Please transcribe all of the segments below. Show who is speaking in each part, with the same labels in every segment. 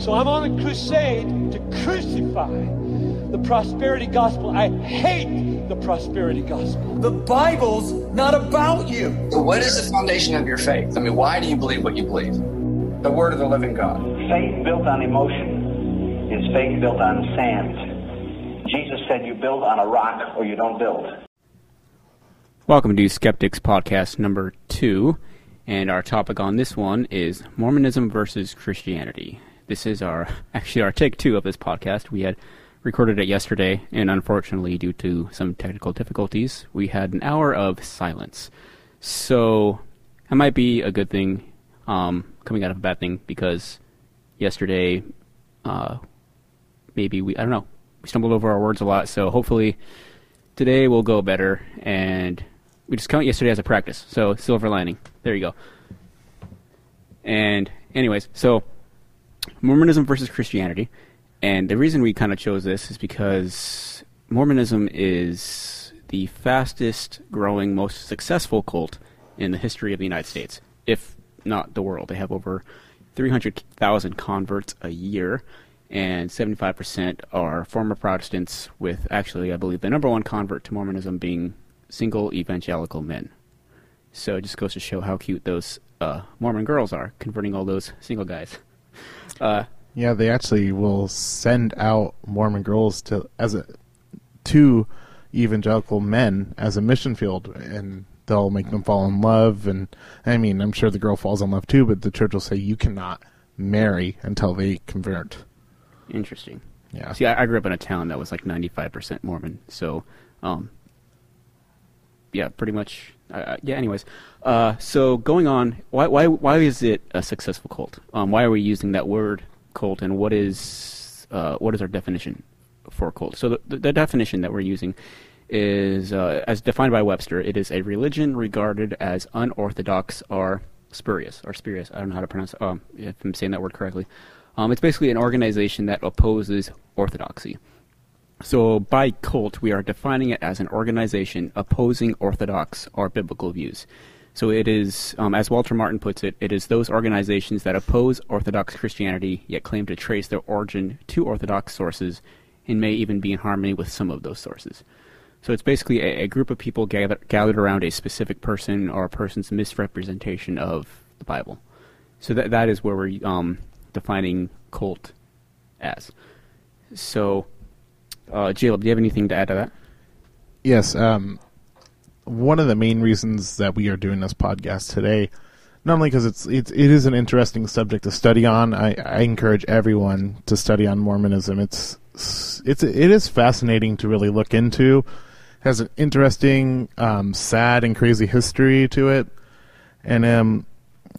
Speaker 1: So I'm on a crusade to crucify the prosperity gospel. I hate the prosperity gospel.
Speaker 2: The Bible's not about you.
Speaker 3: So what is the foundation of your faith? I mean, why do you believe what you believe? The word of the living God.
Speaker 4: Faith built on emotion is faith built on sand. Jesus said you build on a rock or you don't build.
Speaker 5: Welcome to Skeptics Podcast number two, and our topic on this one is Mormonism versus Christianity. This is our actually our take two of this podcast. We had recorded it yesterday, and unfortunately, due to some technical difficulties, we had an hour of silence. So that might be a good thing, um, coming out of a bad thing, because yesterday, uh, maybe we I don't know we stumbled over our words a lot. So hopefully today will go better and we just count yesterday as a practice. So silver lining. There you go. And anyways, so Mormonism versus Christianity. And the reason we kind of chose this is because Mormonism is the fastest growing, most successful cult in the history of the United States, if not the world. They have over 300,000 converts a year, and 75% are former Protestants, with actually, I believe, the number one convert to Mormonism being single evangelical men. So it just goes to show how cute those uh, Mormon girls are, converting all those single guys. Uh,
Speaker 6: yeah, they actually will send out Mormon girls to as a to evangelical men as a mission field, and they'll make them fall in love. And I mean, I'm sure the girl falls in love too, but the church will say you cannot marry until they convert.
Speaker 5: interesting.
Speaker 6: Yeah.
Speaker 5: See, I, I grew up in a town that was like 95% Mormon, so um, yeah, pretty much. Uh, yeah. Anyways, uh, so going on, why why why is it a successful cult? Um, why are we using that word cult, and what is uh, what is our definition for cult? So the, the, definition that we're using is, uh, as defined by Webster, it is a religion regarded as unorthodox or spurious or spurious. I don't know how to pronounce um, if I'm saying that word correctly. Um, it's basically an organization that opposes orthodoxy. So, by cult, we are defining it as an organization opposing orthodox or biblical views. So, it is, um, as Walter Martin puts it, it is those organizations that oppose Orthodox Christianity yet claim to trace their origin to Orthodox sources and may even be in harmony with some of those sources. So, it's basically a, a group of people gather, gathered around a specific person or a person's misrepresentation of the Bible. So, that, that is where we're um, defining cult as. So, uh, do you have anything to add to that?
Speaker 6: Yes. Um, one of the main reasons that we are doing this podcast today, not only because it's, it's it is an interesting subject to study on. I, I encourage everyone to study on Mormonism. It's it's it is fascinating to really look into. Has an interesting, um, sad, and crazy history to it, and um,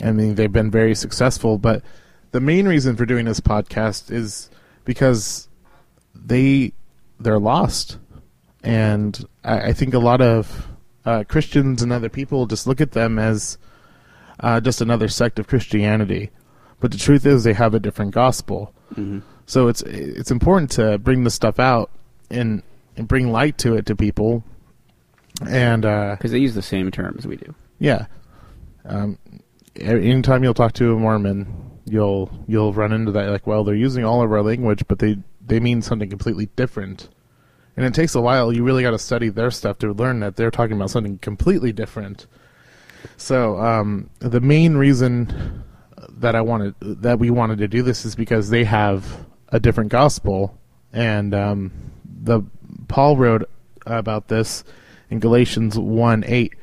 Speaker 6: I mean they've been very successful. But the main reason for doing this podcast is because they they're lost, and I, I think a lot of uh, Christians and other people just look at them as uh, just another sect of Christianity. But the truth is, they have a different gospel.
Speaker 5: Mm-hmm.
Speaker 6: So it's it's important to bring this stuff out and, and bring light to it to people. And uh,
Speaker 5: Because they use the same terms we do.
Speaker 6: yeah, um, anytime you'll talk to a Mormon, you'll you'll run into that like, well, they're using all of our language, but they they mean something completely different. And it takes a while. You really got to study their stuff to learn that they're talking about something completely different. So um, the main reason that I wanted that we wanted to do this is because they have a different gospel, and um, the Paul wrote about this in Galatians one eight.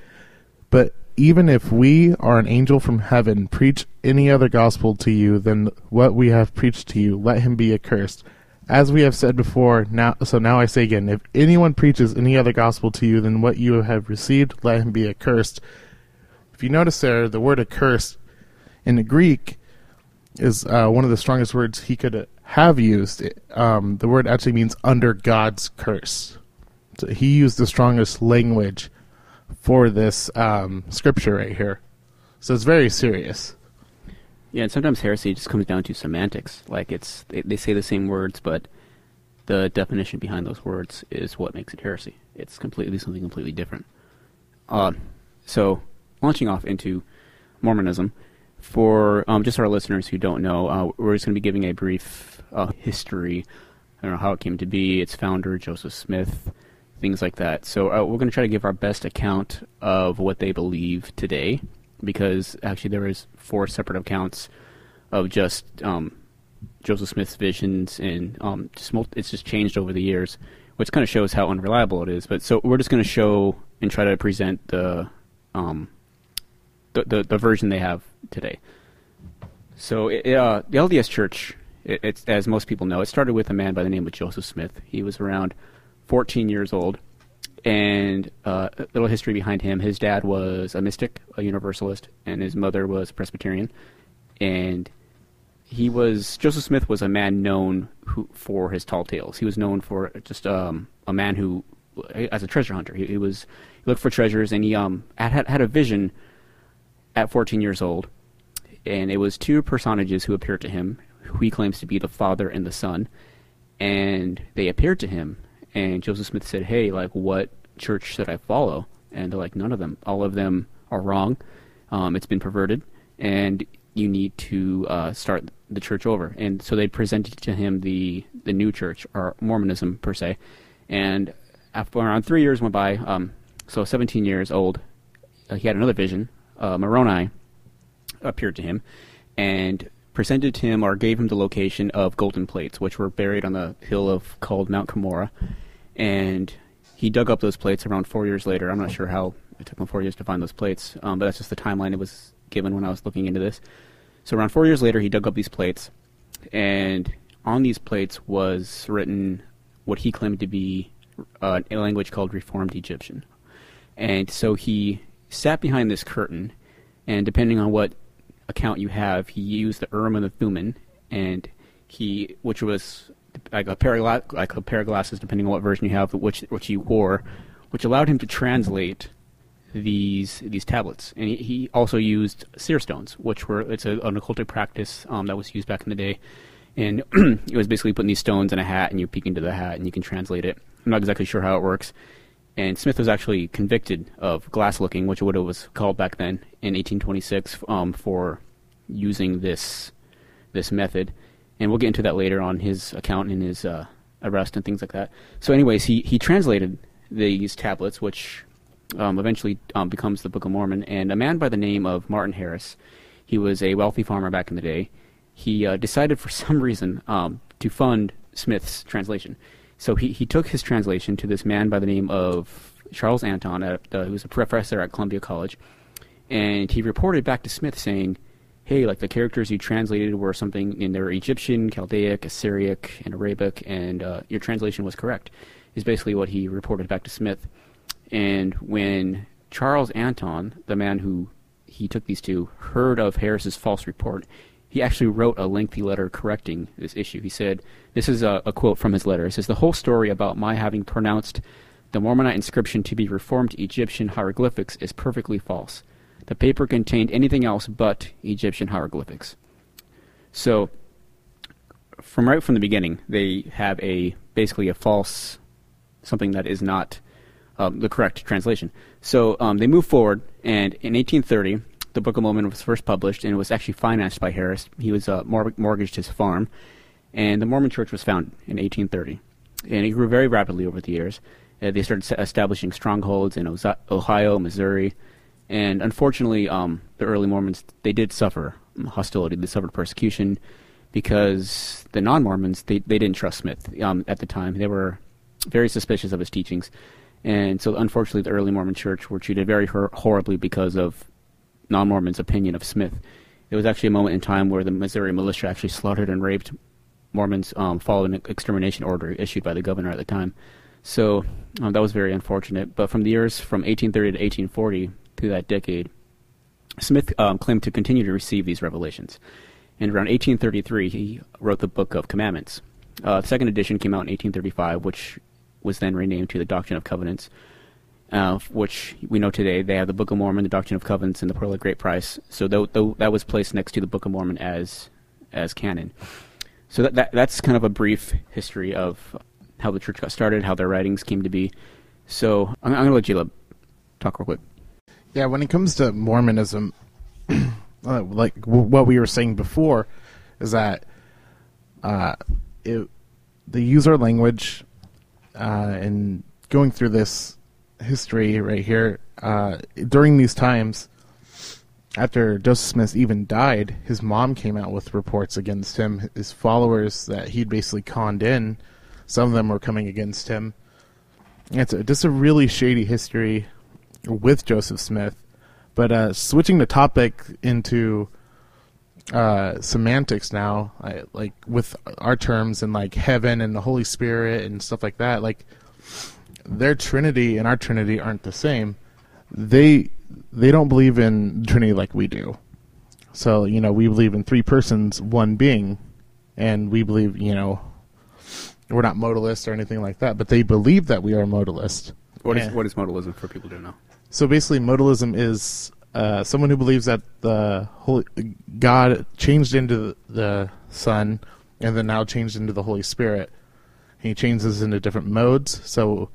Speaker 6: But even if we are an angel from heaven preach any other gospel to you than what we have preached to you, let him be accursed. As we have said before, now so now I say again, if anyone preaches any other gospel to you than what you have received, let him be accursed. If you notice there, the word accursed in the Greek is uh, one of the strongest words he could have used. Um, the word actually means under God's curse. So he used the strongest language for this um, scripture right here. So it's very serious.
Speaker 5: Yeah, and sometimes heresy just comes down to semantics. Like it's they, they say the same words, but the definition behind those words is what makes it heresy. It's completely something completely different. Uh, so launching off into Mormonism, for um, just our listeners who don't know, uh, we're just going to be giving a brief uh, history. I don't know how it came to be, its founder, Joseph Smith, things like that. So uh, we're going to try to give our best account of what they believe today, because actually there is four separate accounts of just um, Joseph Smith's visions, and um, just mul- it's just changed over the years, which kind of shows how unreliable it is. But so we're just going to show and try to present the um, the, the, the version they have today. So it, uh, the LDS Church, it, it's as most people know, it started with a man by the name of Joseph Smith. He was around 14 years old, and uh, a little history behind him. His dad was a mystic, a Universalist, and his mother was Presbyterian, and he was Joseph Smith was a man known who, for his tall tales. He was known for just um, a man who, as a treasure hunter, he, he was he looked for treasures, and he um had had a vision at 14 years old, and it was two personages who appeared to him, who he claims to be the father and the son, and they appeared to him, and Joseph Smith said, "Hey, like, what church should I follow?" And they're like, "None of them. All of them are wrong. Um, it's been perverted, and you need to uh, start the church over." And so they presented to him the the new church, or Mormonism per se. And after around three years went by, um, so 17 years old, uh, he had another vision. Uh, Moroni appeared to him and presented to him or gave him the location of golden plates, which were buried on the hill of called Mount Cumorah. And he dug up those plates around four years later. I'm not sure how it took him four years to find those plates, um, but that's just the timeline it was given when I was looking into this. So around four years later, he dug up these plates, and on these plates was written what he claimed to be uh, a language called Reformed Egyptian. And so he sat behind this curtain, and depending on what account you have, he used the Urim and the Thummim, and he, which was like a pair of gla- like a pair of glasses, depending on what version you have, which which he wore, which allowed him to translate these these tablets. And he, he also used seer stones, which were it's a, an occultic practice um, that was used back in the day, and it was basically putting these stones in a hat, and you peek into the hat, and you can translate it. I'm not exactly sure how it works. And Smith was actually convicted of glass looking, which what it was called back then in 1826, um, for using this this method. And we'll get into that later on his account and his uh, arrest and things like that. So, anyways, he he translated these tablets, which um, eventually um, becomes the Book of Mormon. And a man by the name of Martin Harris, he was a wealthy farmer back in the day. He uh, decided for some reason um, to fund Smith's translation. So he, he took his translation to this man by the name of Charles Anthon, at, uh, who's a professor at Columbia College, and he reported back to Smith saying, "Hey, like the characters you translated were something in their Egyptian, Chaldaic, Assyriac, and Arabic, and uh, your translation was correct." Is basically what he reported back to Smith. And when Charles Anthon, the man who he took these to, heard of Harris's false report, he actually wrote a lengthy letter correcting this issue. He said, This is a, a, quote from his letter. It says, The whole story about my having pronounced the Mormonite inscription to be reformed Egyptian hieroglyphics is perfectly false. The paper contained anything else but Egyptian hieroglyphics. So, from right from the beginning, they have a basically a false, something that is not um, the correct translation. So um, they move forward, and in 1830, the Book of Mormon was first published, and it was actually financed by Harris. He was uh, mor- mortgaged his farm, and the Mormon Church was founded in 1830, and it grew very rapidly over the years. Uh, they started establishing strongholds in Oza- Ohio, Missouri, and unfortunately, um, the early Mormons they did suffer hostility. They suffered persecution because the non-Mormons they, they didn't trust Smith um, at the time. They were very suspicious of his teachings, and so unfortunately, the early Mormon Church were treated very hor- horribly because of non-Mormons' opinion of Smith. It was actually a moment in time where the Missouri militia actually slaughtered and raped Mormons um, following an extermination order issued by the governor at the time. So um, that was very unfortunate. But from the years from 1830 to 1840, through that decade, Smith um, claimed to continue to receive these revelations. And around 1833, he wrote the Book of Commandments. Uh, the second edition came out in 1835, which was then renamed to the Doctrine of Covenants, uh, which we know today. They have the Book of Mormon, the Doctrine of Covenants, and the Pearl of Great Price. So th- th- that was placed next to the Book of Mormon as as canon. So that, that that's kind of a brief history of how the church got started, how their writings came to be. So I'm, I'm going to let Jaleb talk real quick.
Speaker 6: Yeah, when it comes to Mormonism, uh, like w- what we were saying before, is that uh, it, they use our language uh, and going through this history right here uh, during these times. After Joseph Smith even died, his mom came out with reports against him. His followers that he'd basically conned in, some of them were coming against him. It's a, just a really shady history with Joseph Smith. But uh, switching the topic into uh, semantics now, I, like with our terms and like heaven and the Holy Spirit and stuff like that, like their Trinity and our Trinity aren't the same. They they don't believe in Trinity like we do. So you know we believe in three persons, one being, and we believe you know we're not modalist or anything like that, but they believe that we are modalist.
Speaker 5: What is
Speaker 6: Yeah.
Speaker 5: what is modalism for people who don't know?
Speaker 6: So basically, modalism is uh, someone who believes that the Holy God changed into the Son, and then now changed into the Holy Spirit. He changes into different modes. So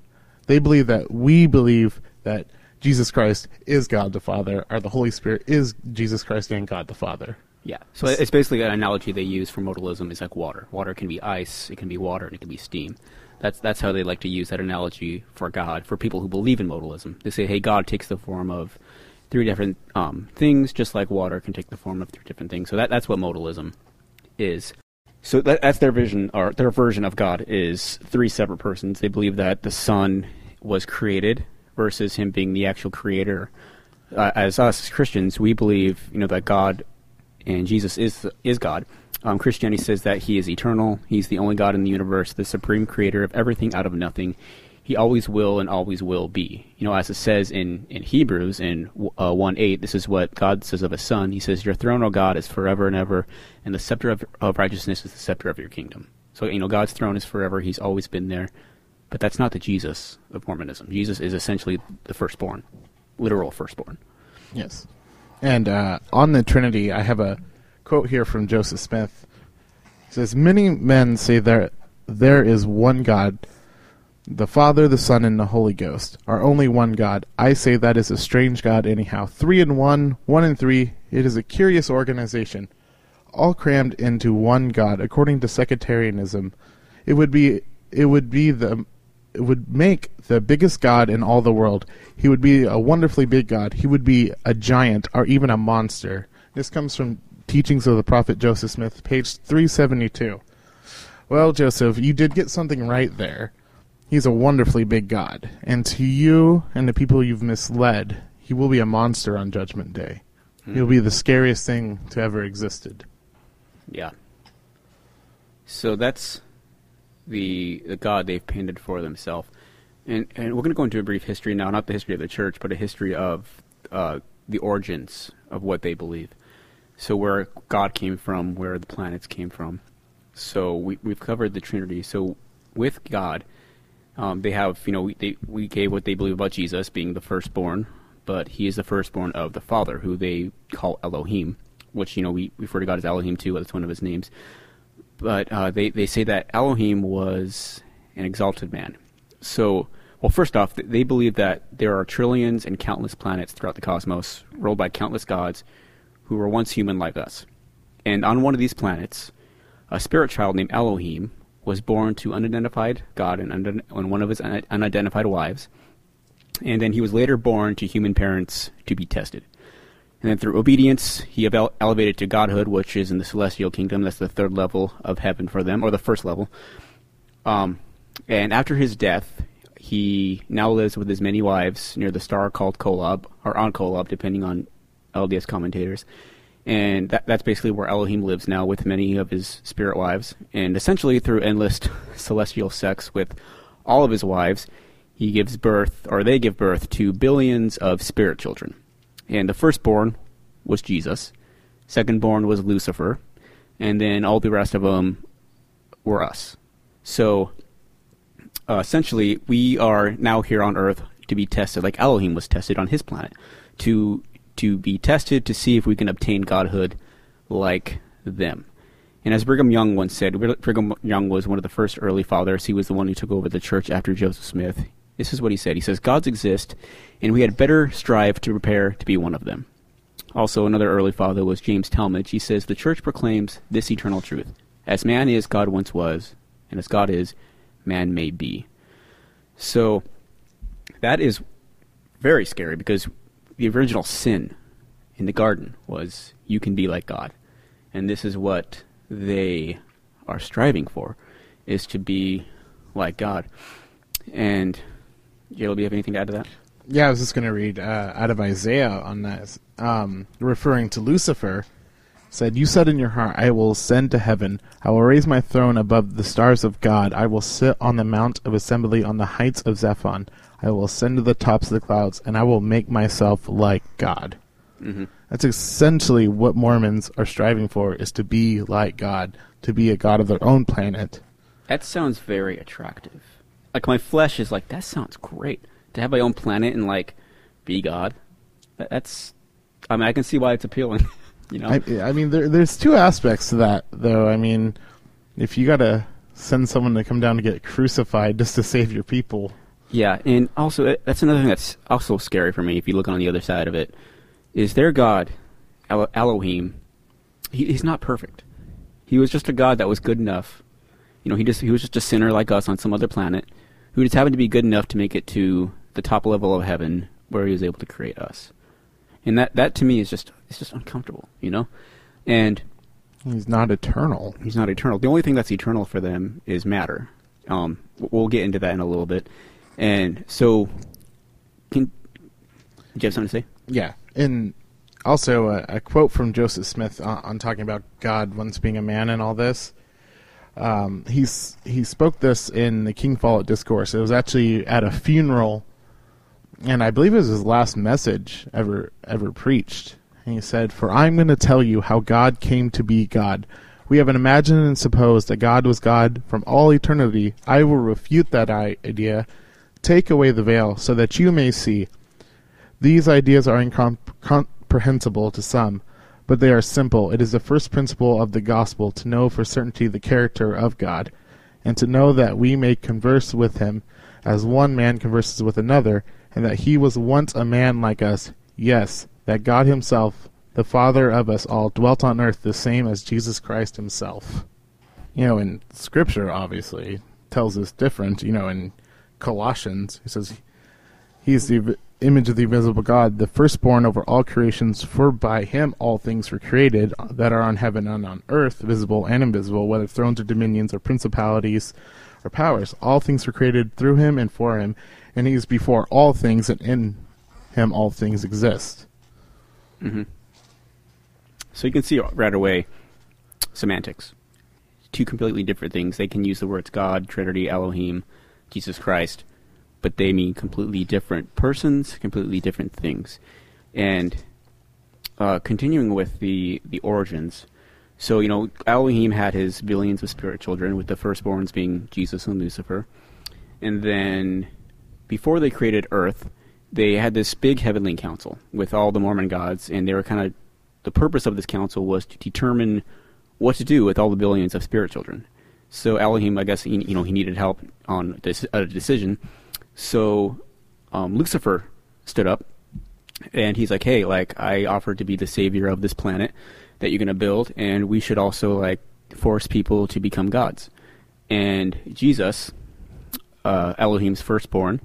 Speaker 6: they believe that we believe that Jesus Christ is God the Father, or the Holy Spirit is Jesus Christ and God the Father.
Speaker 5: Yeah. So it's basically an analogy they use for modalism is like water. Water can be ice, it can be water, and it can be steam. That's that's how they like to use that analogy for God for people who believe in modalism. They say, hey, God takes the form of three different um, things, just like water can take the form of three different things. So that that's what modalism is. So that, that's their vision, or their version of God is three separate persons. They believe that the Son was created versus him being the actual creator. Uh, as us as Christians, we believe, you know, that God and Jesus is is God. Um, Christianity says that He is eternal. He's the only God in the universe, the supreme creator of everything out of nothing. He always will and always will be. You know, as it says in, in Hebrews in uh, 1 8, this is what God says of His Son. He says, Your throne, O God, is forever and ever, and the scepter of, of righteousness is the scepter of your kingdom. So, you know, God's throne is forever. He's always been there. But that's not the Jesus of Mormonism. Jesus is essentially the firstborn, literal firstborn.
Speaker 6: Yes. And uh, on the Trinity, I have a quote here from Joseph Smith. It says, Many men say there, there is one God, the Father, the Son, and the Holy Ghost are only one God. I say that is a strange God, anyhow. Three in one, one in three. It is a curious organization, all crammed into one God, according to sectarianism. It would be, it would be the it would make the biggest god in all the world. He would be a wonderfully big god. He would be a giant or even a monster. This comes from Teachings of the Prophet Joseph Smith, page 372. Well, Joseph, you did get something right there. He's a wonderfully big god, and to you and the people you've misled, he will be a monster on Judgment Day. He'll be the scariest thing to ever existed.
Speaker 5: Yeah. So that's the the God they've painted for themselves, and and we're going to go into a brief history now, not the history of the church, but a history of uh, the origins of what they believe. So where God came from, where the planets came from. So we we've covered the Trinity. So with God, um, they have you know we they, we gave what they believe about Jesus being the firstborn, but he is the firstborn of the Father, who they call Elohim, which you know we refer to God as Elohim too. That's one of his names but uh, they they say that Elohim was an exalted man. So, well, first off, they believe that there are trillions and countless planets throughout the cosmos, ruled by countless gods, who were once human like us. And on one of these planets, a spirit child named Elohim was born to unidentified God and, und- and one of his un- unidentified wives, and then he was later born to human parents to be tested. And then through obedience, he evel- elevated to godhood, which is in the celestial kingdom. That's the third level of heaven for them, or the first level. Um, and after his death, he now lives with his many wives near the star called Kolob, or on Kolob, depending on LDS commentators. And that, that's basically where Elohim lives now with many of his spirit wives. And essentially, through endless celestial sex with all of his wives, he gives birth, or they give birth, to billions of spirit children. And the firstborn was Jesus, secondborn was Lucifer, and then all the rest of them were us. So uh, essentially, we are now here on Earth to be tested, like Elohim was tested on his planet, to to be tested to see if we can obtain godhood like them. And as Brigham Young once said, Brigham Young was one of the first early fathers. He was the one who took over the church after Joseph Smith. This is what he said. He says, Gods exist, and we had better strive to prepare to be one of them. also another early father was James Talmage. He says the church proclaims this eternal truth: as man is, God once was, and as God is, man may be. So that is very scary because the original sin in the garden was you can be like God, and this is what they are striving for, is to be like God. And Jaleb, you have anything to add to that?
Speaker 6: Yeah, I was just going to read uh, out of Isaiah on that, um, referring to Lucifer. Said, "You said in your heart, I will ascend to heaven. I will raise my throne above the stars of God. I will sit on the mount of assembly on the heights of Zaphon. I will ascend to the tops of the clouds, and I will make myself like God."
Speaker 5: Mm-hmm.
Speaker 6: That's essentially what Mormons are striving for: is to be like God, to be a god of their own planet.
Speaker 5: That sounds very attractive. Like my flesh is like that sounds great to have my own planet and like be God. That's I mean I can see why it's appealing. you know,
Speaker 6: I, I mean, there, there's two aspects to that, though. I mean, if you gotta send someone to come down to get crucified just to save your people,
Speaker 5: Yeah, and also uh, that's another thing that's also scary for me. If you look on the other side of it, is their God, Elo- Elohim. He, he's not perfect. He was just a God that was good enough. You know, he just he was just a sinner like us on some other planet, who just happened to be good enough to make it to the top level of heaven, where he was able to create us. And that that to me is just it's just uncomfortable, you know. And
Speaker 6: he's not eternal.
Speaker 5: he's not eternal. The only thing that's eternal for them is matter. Um, we'll get into that in a little bit. And so, can do you have something to say?
Speaker 6: Yeah, and also a, a quote from Joseph Smith on, on talking about God once being a man and all this. Um, he's he spoke this in the King Follett discourse. It was actually at a funeral, and I believe it was his last message ever ever preached. And he said, "For I'm going to tell you how God came to be God. We have imagined and supposed that God was God from all eternity. I will refute that idea, take away the veil, so that you may see." These ideas are incomprehensible to some, but they are simple. It is the first principle of the gospel to know for certainty the character of God, and to know that we may converse with him as one man converses with another, and that he was once a man like us. Yes, that God himself, the Father of us all, dwelt on earth the same as Jesus Christ himself. You know, in Scripture, obviously, tells us different. You know, in Colossians, he says, he is the image of the invisible God, the firstborn over all creations, for by him all things were created that are on heaven and on earth, visible and invisible, whether thrones or dominions or principalities or powers. All things were created through him and for him, and he is before all things, and in him all things exist. Mm-hmm.
Speaker 5: So you can see right away semantics. Two completely different things. They can use the words God, Trinity, Elohim, Jesus Christ, but they mean completely different persons, completely different things. And uh, continuing with the, the origins, so, you know, Elohim had his billions of spirit children, with the firstborns being Jesus and Lucifer. And then, before they created Earth, they had this big heavenly council with all the Mormon gods, and they were kind of the purpose of this council was to determine what to do with all the billions of spirit children. So Elohim, I guess, he, you know, he needed help on a decision. So um, Lucifer stood up, and he's like, "Hey, like I offered to be the savior of this planet that you're gonna build, and we should also like force people to become gods." And Jesus, uh, Elohim's firstborn,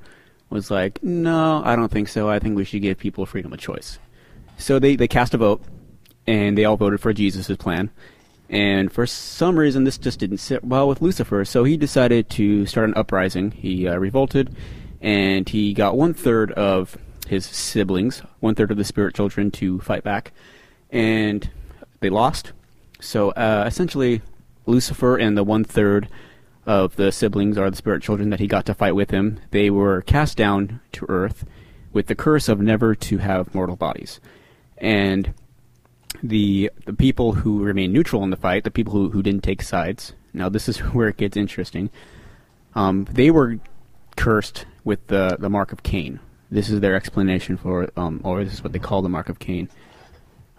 Speaker 5: was like, "No, I don't think so. I think we should give people freedom of choice." So they they cast a vote, and they all voted for Jesus' plan. And for some reason, this just didn't sit well with Lucifer, so he decided to start an uprising. He uh, revolted, and he got one third of his siblings, one third of the spirit children, to fight back, and they lost. So uh, essentially, Lucifer and the one third of the siblings are the spirit children that he got to fight with him. They were cast down to earth with the curse of never to have mortal bodies, and the the people who remained neutral in the fight, the people who, who didn't take sides. Now this is where it gets interesting. Um, they were cursed with the the mark of Cain. This is their explanation for, um, or this is what they call the mark of Cain.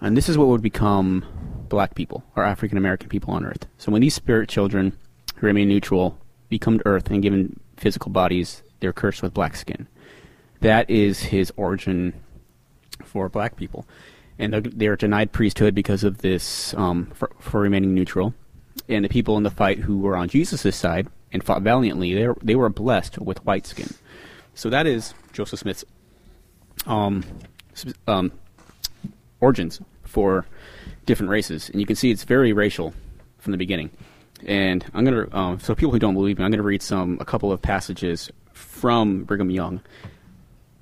Speaker 5: And this is what would become black people or African American people on Earth. So when these spirit children who remain neutral become to Earth and given physical bodies, they're cursed with black skin. That is his origin for black people. And they're, they're denied priesthood because of this um, for, for remaining neutral. And the people in the fight who were on Jesus' side and fought valiantly, they were, they were blessed with white skin. So that is Joseph Smith's um, um, origins for different races, and you can see it's very racial from the beginning. And I'm gonna, um, so people who don't believe me, I'm gonna read some a couple of passages from Brigham Young,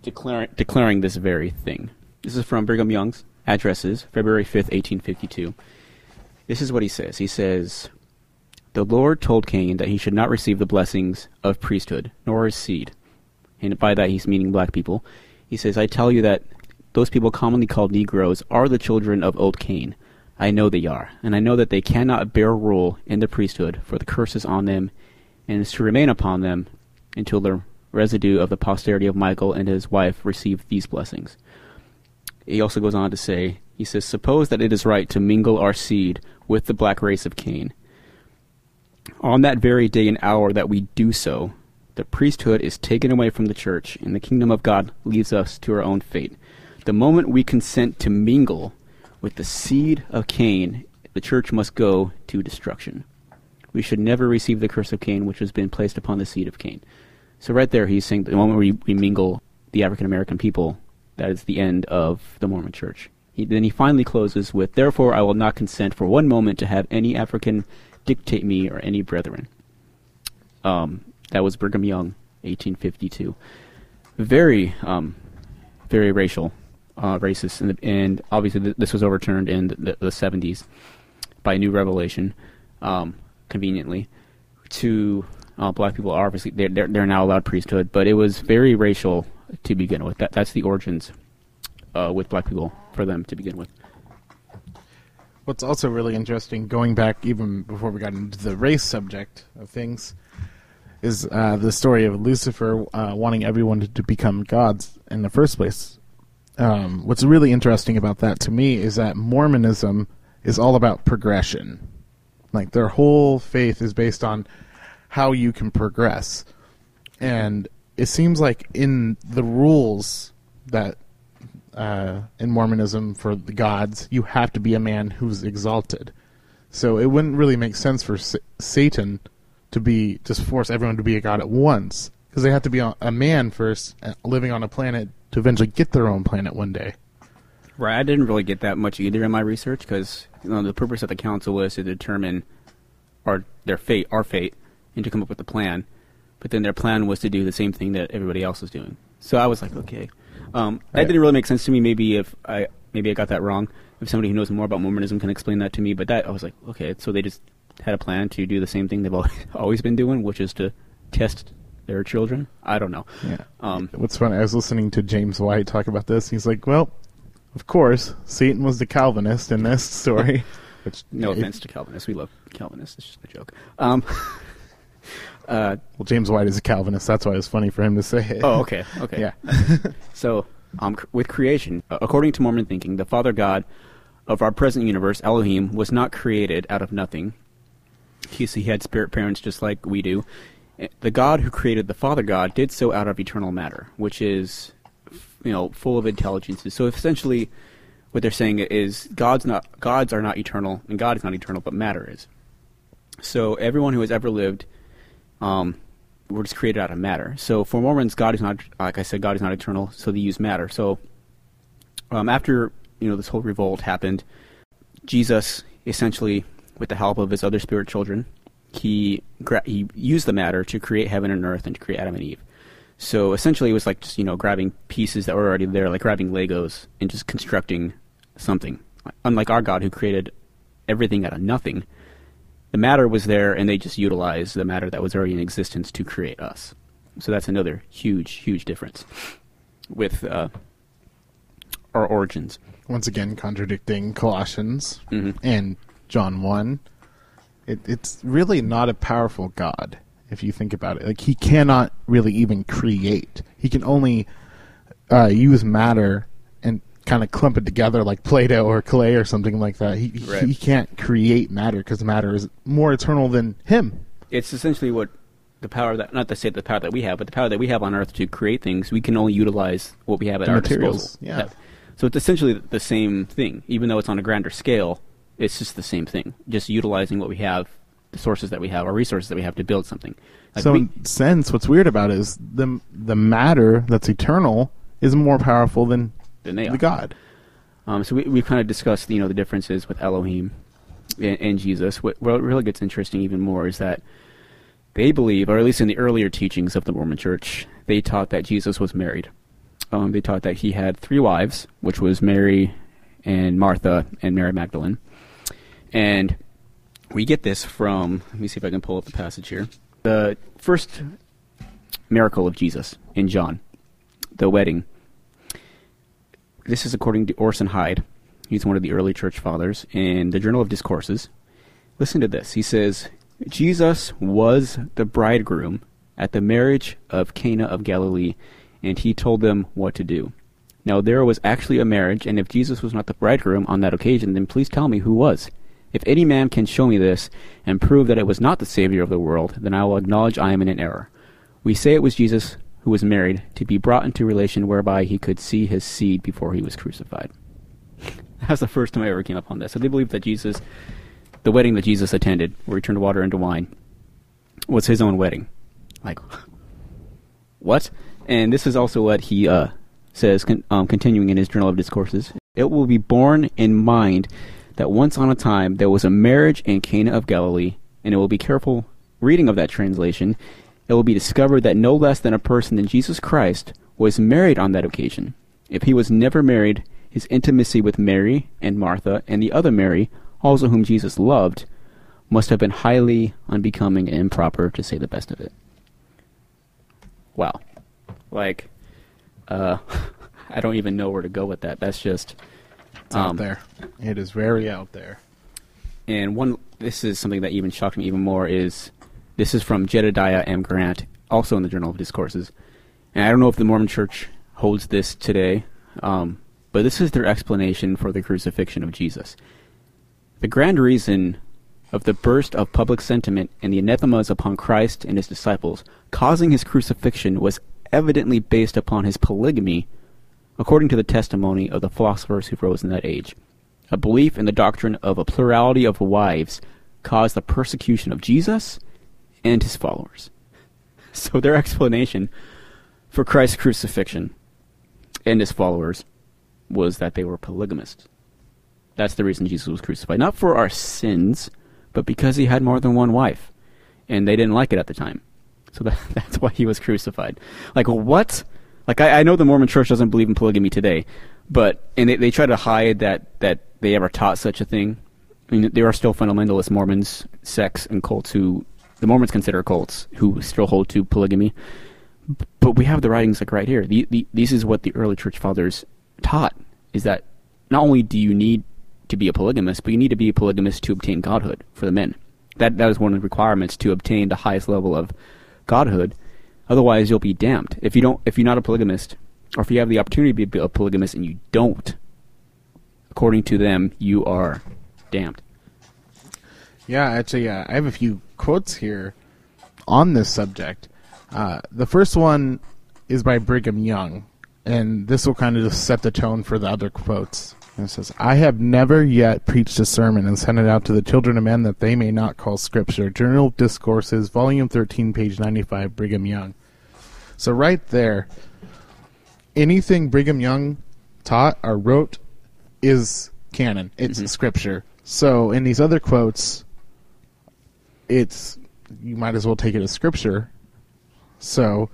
Speaker 5: declaring declaring this very thing. This is from Brigham Young's addresses, February 5th, 1852. This is what he says. He says, "The Lord told Cain that he should not receive the blessings of priesthood, nor his seed." And by that he's meaning black people. He says, "I tell you that those people commonly called Negroes are the children of old Cain." I know they are, and I know that they cannot bear rule in the priesthood, for the curse is on them, and is to remain upon them until the residue of the posterity of Michael and his wife receive these blessings. He also goes on to say, he says, Suppose that it is right to mingle our seed with the black race of Cain. On that very day and hour that we do so, the priesthood is taken away from the church, and the kingdom of God leaves us to our own fate. The moment we consent to mingle with the seed of Cain, the church must go to destruction. We should never receive the curse of Cain, which has been placed upon the seed of Cain. So, right there, he's saying the moment we, we mingle the African American people, that is the end of the Mormon church. He, then he finally closes with, Therefore, I will not consent for one moment to have any African dictate me or any brethren. Um, that was Brigham Young, 1852. Very, um, very racial uh, racist, and, and obviously th- this was overturned in the, the 70s by a new revelation, um, conveniently. To uh, black people, obviously they're, they're they're now allowed priesthood, but it was very racial to begin with. That that's the origins uh, with black people for them to begin with.
Speaker 6: What's also really interesting, going back even before we got into the race subject of things, is uh, the story of Lucifer uh, wanting everyone to, to become gods in the first place. Um, what's really interesting about that to me is that Mormonism is all about progression. Like their whole faith is based on how you can progress. And it seems like in the rules that uh, in Mormonism for the gods, you have to be a man who's exalted. So it wouldn't really make sense for Sa- Satan to be just force everyone to be a god at once because they have to be a a man first, uh, living on a planet to eventually get their own planet one day.
Speaker 5: Right, I didn't really get that much either in my research because you know, the purpose of the council was to determine our their fate, our fate, and to come up with a plan. But then their plan was to do the same thing that everybody else was doing. So I was like, okay, um, that
Speaker 6: Right.
Speaker 5: didn't really make sense to me. Maybe if I maybe I got that wrong. If somebody who knows more about Mormonism can explain that to me, but that I was like, okay, so they just had a plan to do the same thing they've always, been doing, which is to test their children. I don't know.
Speaker 6: Yeah.
Speaker 5: Um,
Speaker 6: What's funny, I was listening to James White talk about this. He's like, well, of course, Satan was the Calvinist in this story. Which
Speaker 5: no
Speaker 6: it-
Speaker 5: offense to Calvinists, we love Calvinists. It's just a joke. Um, uh,
Speaker 6: Well, James White is a Calvinist. That's why it's funny for him to say it.
Speaker 5: Oh, okay, okay.
Speaker 6: Yeah.
Speaker 5: So, um, with creation, uh, according to Mormon thinking, the Father God of our present universe, Elohim, was not created out of nothing. He, he had spirit parents just like we do. Uh, The God who created the Father God did so out of eternal matter, which is, you know, full of intelligences. So essentially, what they're saying is God's not gods are not eternal, and God is not eternal, but matter is. So everyone who has ever lived um, were just created out of matter. So for Mormons, God is not, like I said, God is not eternal. So they use matter. So um, after you know this whole revolt happened, Jesus essentially, with the help of his other spirit children, he gra- he used the matter to create heaven and earth and to create Adam and Eve. So essentially, it was like just you know grabbing pieces that were already there, like grabbing Legos and just constructing something. Unlike our God, who created everything out of nothing, the matter was there, and they just utilized the matter that was already in existence to create us. So that's another huge, huge difference with uh, our origins.
Speaker 6: Once again, contradicting Colossians
Speaker 5: Mhm.
Speaker 6: and John 1. It, it's really not a powerful God, if you think about it. Like, he cannot really even create. He can only uh, use matter kind of clump it together like Play-Doh or clay or something like that. He,
Speaker 5: Right.
Speaker 6: he can't create matter because matter is more eternal than him.
Speaker 5: It's essentially what the power that not to say the power that we have, but the power that we have on Earth to create things. We can only utilize what we have at
Speaker 6: The
Speaker 5: our
Speaker 6: materials,
Speaker 5: disposal.
Speaker 6: yeah.
Speaker 5: That- So it's essentially the same thing, even though it's on a grander scale. It's just the same thing, just utilizing what we have, the sources that we have, our resources that we have to build something. Like
Speaker 6: so
Speaker 5: we-
Speaker 6: in sense, what's weird about it is the the matter that's eternal is more powerful than
Speaker 5: Than they
Speaker 6: the
Speaker 5: are.
Speaker 6: God.
Speaker 5: Um, so we we kind of discussed you know the differences with Elohim and, and Jesus. What, what really gets interesting even more is that they believe, or at least in the earlier teachings of the Mormon Church, they taught that Jesus was married. Um, they taught that he had three wives, which was Mary and Martha and Mary Magdalene. And we get this from. Let me see if I can pull up the passage here. The first miracle of Jesus in John, the wedding this is according to Orson Hyde. He's one of the early church fathers in the Journal of Discourses. Listen to this. He says, Jesus was the bridegroom at the marriage of Cana of Galilee, and he told them what to do. Now there was actually a marriage, and if Jesus was not the bridegroom on that occasion, then please tell me who was. If any man can show me this and prove that it was not the Savior of the world, then I will acknowledge I am in an error. We say it was Jesus who was married to be brought into relation whereby he could see his seed before he was crucified. That's the first time I ever came up on this. So they believe that Jesus, the wedding that Jesus attended, where he turned water into wine, was his own wedding. Like, what? And this is also what he uh, says, con- um, continuing in his Journal of Discourses. It will be borne in mind that once on a time there was a marriage in Cana of Galilee, and it will be careful reading of that translation. It will be discovered that no less than a person than Jesus Christ was married on that occasion. If he was never married, his intimacy with Mary and Martha and the other Mary, also whom Jesus loved, must have been highly unbecoming and improper, to say the best of it. Wow. Like, uh, I don't even know where to go with that. That's just.
Speaker 6: It's
Speaker 5: um,
Speaker 6: out there. It is very out there.
Speaker 5: And one, this is something that even shocked me even more is this is from Jedediah M. Grant, also in the Journal of Discourses. And I don't know if the Mormon Church holds this today, um, but this is their explanation for the crucifixion of Jesus. The grand reason of the burst of public sentiment and the anathemas upon Christ and his disciples causing his crucifixion was evidently based upon his polygamy, according to the testimony of the philosophers who rose in that age. A belief in the doctrine of a plurality of wives caused the persecution of Jesus and his followers. So their explanation for Christ's crucifixion and his followers was that they were polygamists. That's the reason Jesus was crucified. Not for our sins, but because he had more than one wife. And they didn't like it at the time. So that, that's why he was crucified. Like, what? Like, I, I know the Mormon church doesn't believe in polygamy today, but, and they, they try to hide that, that they ever taught such a thing. I mean, there are still fundamentalist Mormons, sects, and cults who, the Mormons consider cults, who still hold to polygamy. But we have the writings like right here. The, the, this is what the early church fathers taught: is that not only do you need to be a polygamist, but you need to be a polygamist to obtain godhood for the men. That that is one of the requirements to obtain the highest level of godhood. Otherwise, you'll be damned if you don't. If you're not a polygamist, or if you have the opportunity to be a polygamist and you don't, according to them, you are damned.
Speaker 6: Yeah, actually, uh, I have a few quotes here on this subject. Uh, the first one is by Brigham Young, and this will kind of just set the tone for the other quotes. And it says, I have never yet preached a sermon and sent it out to the children of men that they may not call Scripture. Journal of Discourses, Volume 13, page 95, Brigham Young. So, right there, anything Brigham Young taught or wrote is canon. It's Scripture. So, in these other quotes, it's you might as well take it as scripture. So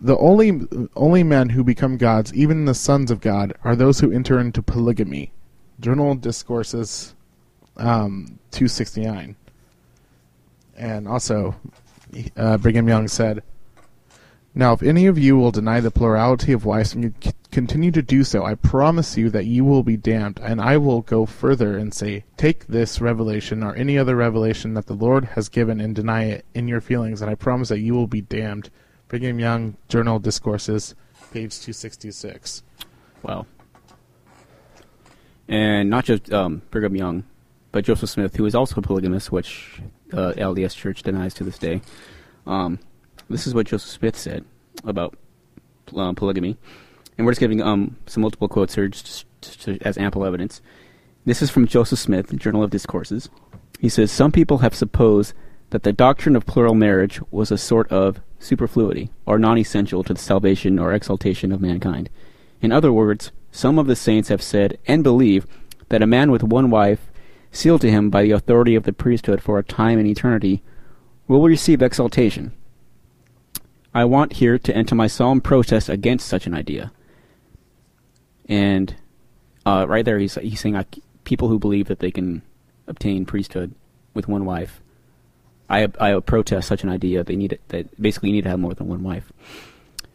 Speaker 6: the only only men who become gods, even the sons of God, are those who enter into polygamy. Journal Discourses, um, two sixty nine. And also, uh, Brigham Young said, "Now, if any of you will deny the plurality of wives and you c- continue to do so, I promise you that you will be damned. And I will go further and say, take this revelation or any other revelation that the Lord has given and deny it in your feelings, and I promise that you will be damned." Brigham Young Journal Discourses, page two sixty six.
Speaker 5: Wow. And not just um, Brigham Young, but Joseph Smith, who is also a polygamist, which uh, LDS Church denies to this day. Um, this is what Joseph Smith said about um, polygamy. and we're just giving um, some multiple quotes here just, just to, as ample evidence. This is from Joseph Smith, Journal of Discourses. He says Some people have supposed that the doctrine of plural marriage was a sort of superfluity, or non essential to the salvation or exaltation of mankind. In other words, some of the saints have said and believe that a man with one wife, sealed to him by the authority of the priesthood for a time and eternity, will receive exaltation. I want here to enter my solemn protest against such an idea. And uh, right there, he's he's saying like, people who believe that they can obtain priesthood with one wife. I I protest such an idea. They need that basically you need to have more than one wife.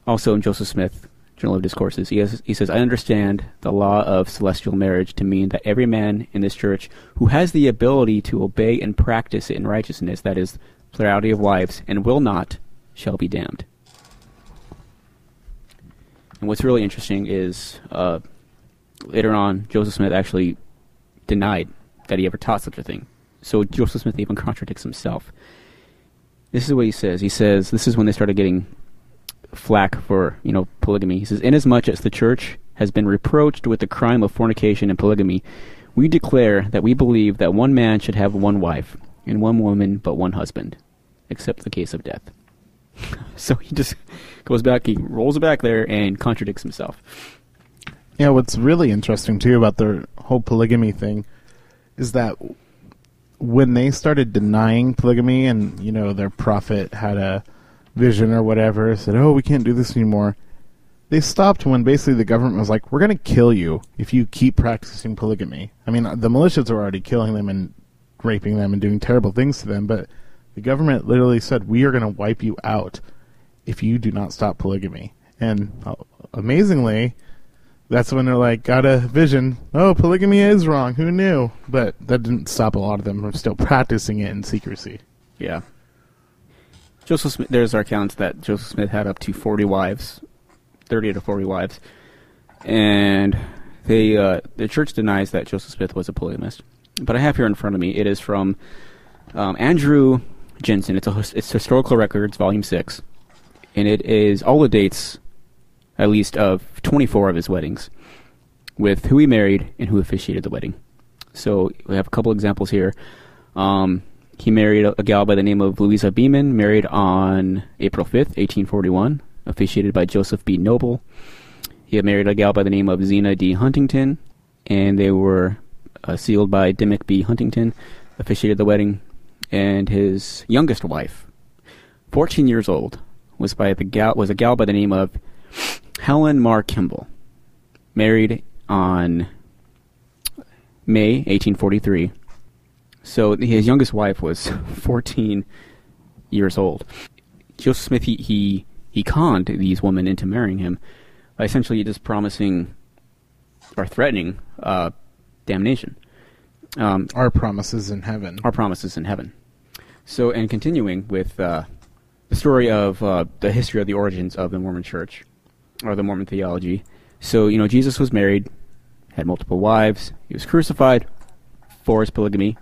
Speaker 5: Also, in Joseph Smith, Journal of Discourses, he, has, he says, I understand the law of celestial marriage to mean that every man in this church who has the ability to obey and practice it in righteousness, that is, plurality of wives, and will not, shall be damned. And what's really interesting is uh, later on, Joseph Smith actually denied that he ever taught such a thing. So Joseph Smith even contradicts himself. This is what he says. He says this is when they started getting flack for you know polygamy. He says, inasmuch as the church has been reproached with the crime of fornication and polygamy, we declare that we believe that one man should have one wife, and one woman but one husband, except the case of death. so he just goes back, he rolls it back there, and contradicts himself.
Speaker 6: Yeah, what's really interesting too about the whole polygamy thing is that when they started denying polygamy and you know their prophet had a vision or whatever said oh we can't do this anymore they stopped when basically the government was like we're going to kill you if you keep practicing polygamy i mean the militias are already killing them and raping them and doing terrible things to them but the government literally said we are going to wipe you out if you do not stop polygamy and uh, amazingly that's when they're like, got a vision. Oh, polygamy is wrong. Who knew? But that didn't stop a lot of them from still practicing it in secrecy.
Speaker 5: Yeah. Joseph Smith, there's our accounts that Joseph Smith had up to 40 wives, 30 to 40 wives. And they, uh, the church denies that Joseph Smith was a polygamist. But I have here in front of me, it is from um, Andrew Jenson. It's, a, it's Historical Records, Volume 6. And it is all the dates at least of 24 of his weddings, with who he married and who officiated the wedding. So we have a couple examples here. Um, he married a, a, gal by the name of Louisa Beeman, married on April 5th, 1841, officiated by Joseph B. Noble. He married a gal by the name of Zina D. Huntington, and they were uh, sealed by Dimick B. Huntington, officiated the wedding. And his youngest wife, 14 years old, was by the gal was a gal by the name of Helen Mar Kimball, married on May 1843. So his youngest wife was 14 years old. Joseph Smith, he, he, he conned these women into marrying him by essentially just promising or threatening uh, damnation.
Speaker 6: Um, our promises in heaven.
Speaker 5: Our promises in heaven. So, and continuing with uh, the story of uh, the history of the origins of the Mormon Church, or the Mormon theology. So, you know, Jesus was married, had multiple wives, he was crucified for his polygamy,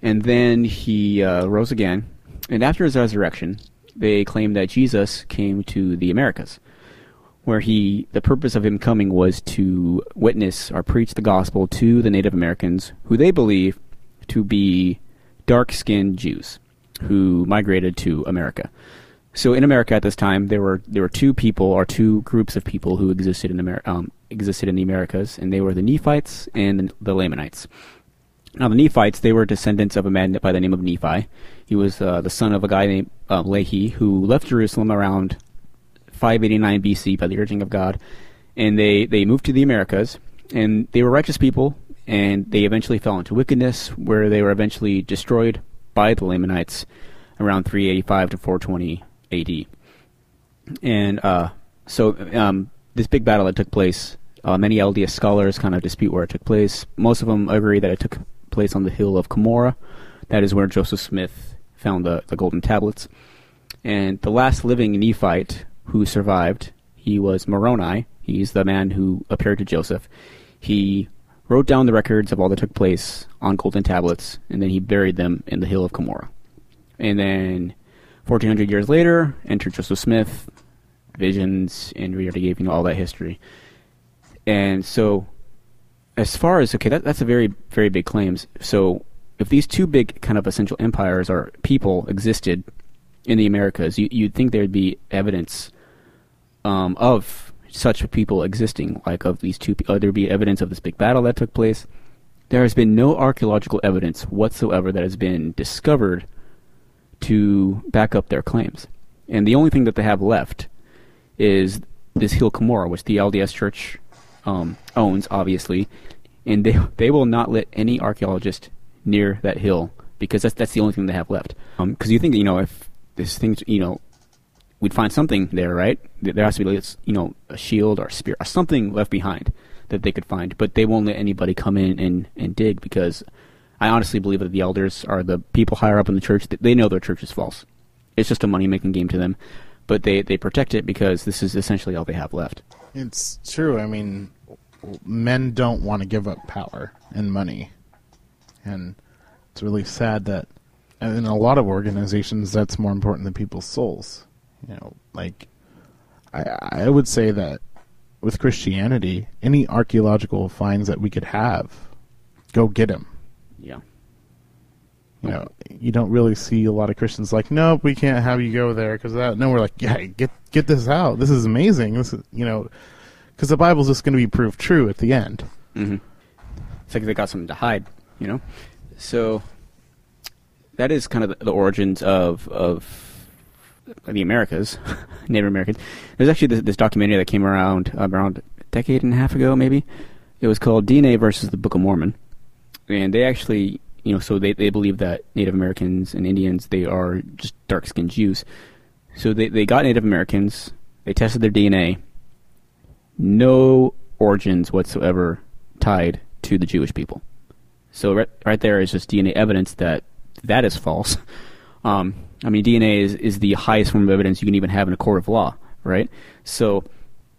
Speaker 5: and then he uh, rose again. And after his resurrection, they claim that Jesus came to the Americas, where he, the purpose of him coming was to witness or preach the gospel to the Native Americans, who they believe to be dark skinned Jews who migrated to America. So in America at this time, there were there were two people or two groups of people who existed in America, um, existed in the Americas, and they were the Nephites and the Lamanites. Now the Nephites, they were descendants of a man by the name of Nephi. He was uh, the son of a guy named uh, Lehi who left Jerusalem around 589 BC by the urging of God, and they they moved to the Americas, and they were righteous people, and they eventually fell into wickedness, where they were eventually destroyed by the Lamanites around 385 to 420 AD. And uh, so um, this big battle that took place, uh, many LDS scholars kind of dispute where it took place. Most of them agree that it took place on the hill of Cumorah. That is where Joseph Smith found the, the golden tablets. And the last living Nephite who survived, he was Moroni. He's the man who appeared to Joseph. He wrote down the records of all that took place on golden tablets, and then he buried them in the hill of Cumorah. And then 1400 years later, enter Joseph Smith, visions, and we already gave you all that history. And so, as far as okay, that, that's a very very big claims. So, if these two big kind of essential empires or people existed in the Americas, you, you'd think there'd be evidence um, of such people existing, like of these two. Uh, there'd be evidence of this big battle that took place. There has been no archaeological evidence whatsoever that has been discovered to back up their claims. And the only thing that they have left is this hill Cumorah, which the LDS Church um, owns, obviously, and they they will not let any archaeologist near that hill because that's that's the only thing they have left. Because um, you think you know if this thing you know we'd find something there, right? There has to be you know a shield or a spear or something left behind that they could find, but they won't let anybody come in and, and dig because I honestly believe that the elders are the people higher up in the church. They know their church is false. It's just a money making game to them, but they they protect it because this is essentially all they have left.
Speaker 6: It's true. I mean, men don't want to give up power and money, and it's really sad that in a lot of organizations that's more important than people's souls. You know, like I I would say that with Christianity, any archaeological finds that we could have, go get them
Speaker 5: yeah.
Speaker 6: You know, you don't really see a lot of Christians like, nope, we can't have you go there because that. No, we're like, yeah, get get this out. This is amazing. This is, you know, because the Bible's just going to be proved true at the end.
Speaker 5: Mm-hmm. It's like they got something to hide, you know. So that is kind of the, the origins of of the Americas, Native Americans. There's actually this, this documentary that came around uh, around a decade and a half ago, maybe. It was called DNA versus the Book of Mormon and they actually, you know, so they, they believe that Native Americans and Indians they are just dark skinned Jews. So they they got Native Americans, they tested their DNA, no origins whatsoever tied to the Jewish people. So right right there is just DNA evidence that that is false. Um, I mean, DNA is, is the highest form of evidence you can even have in a court of law, right? So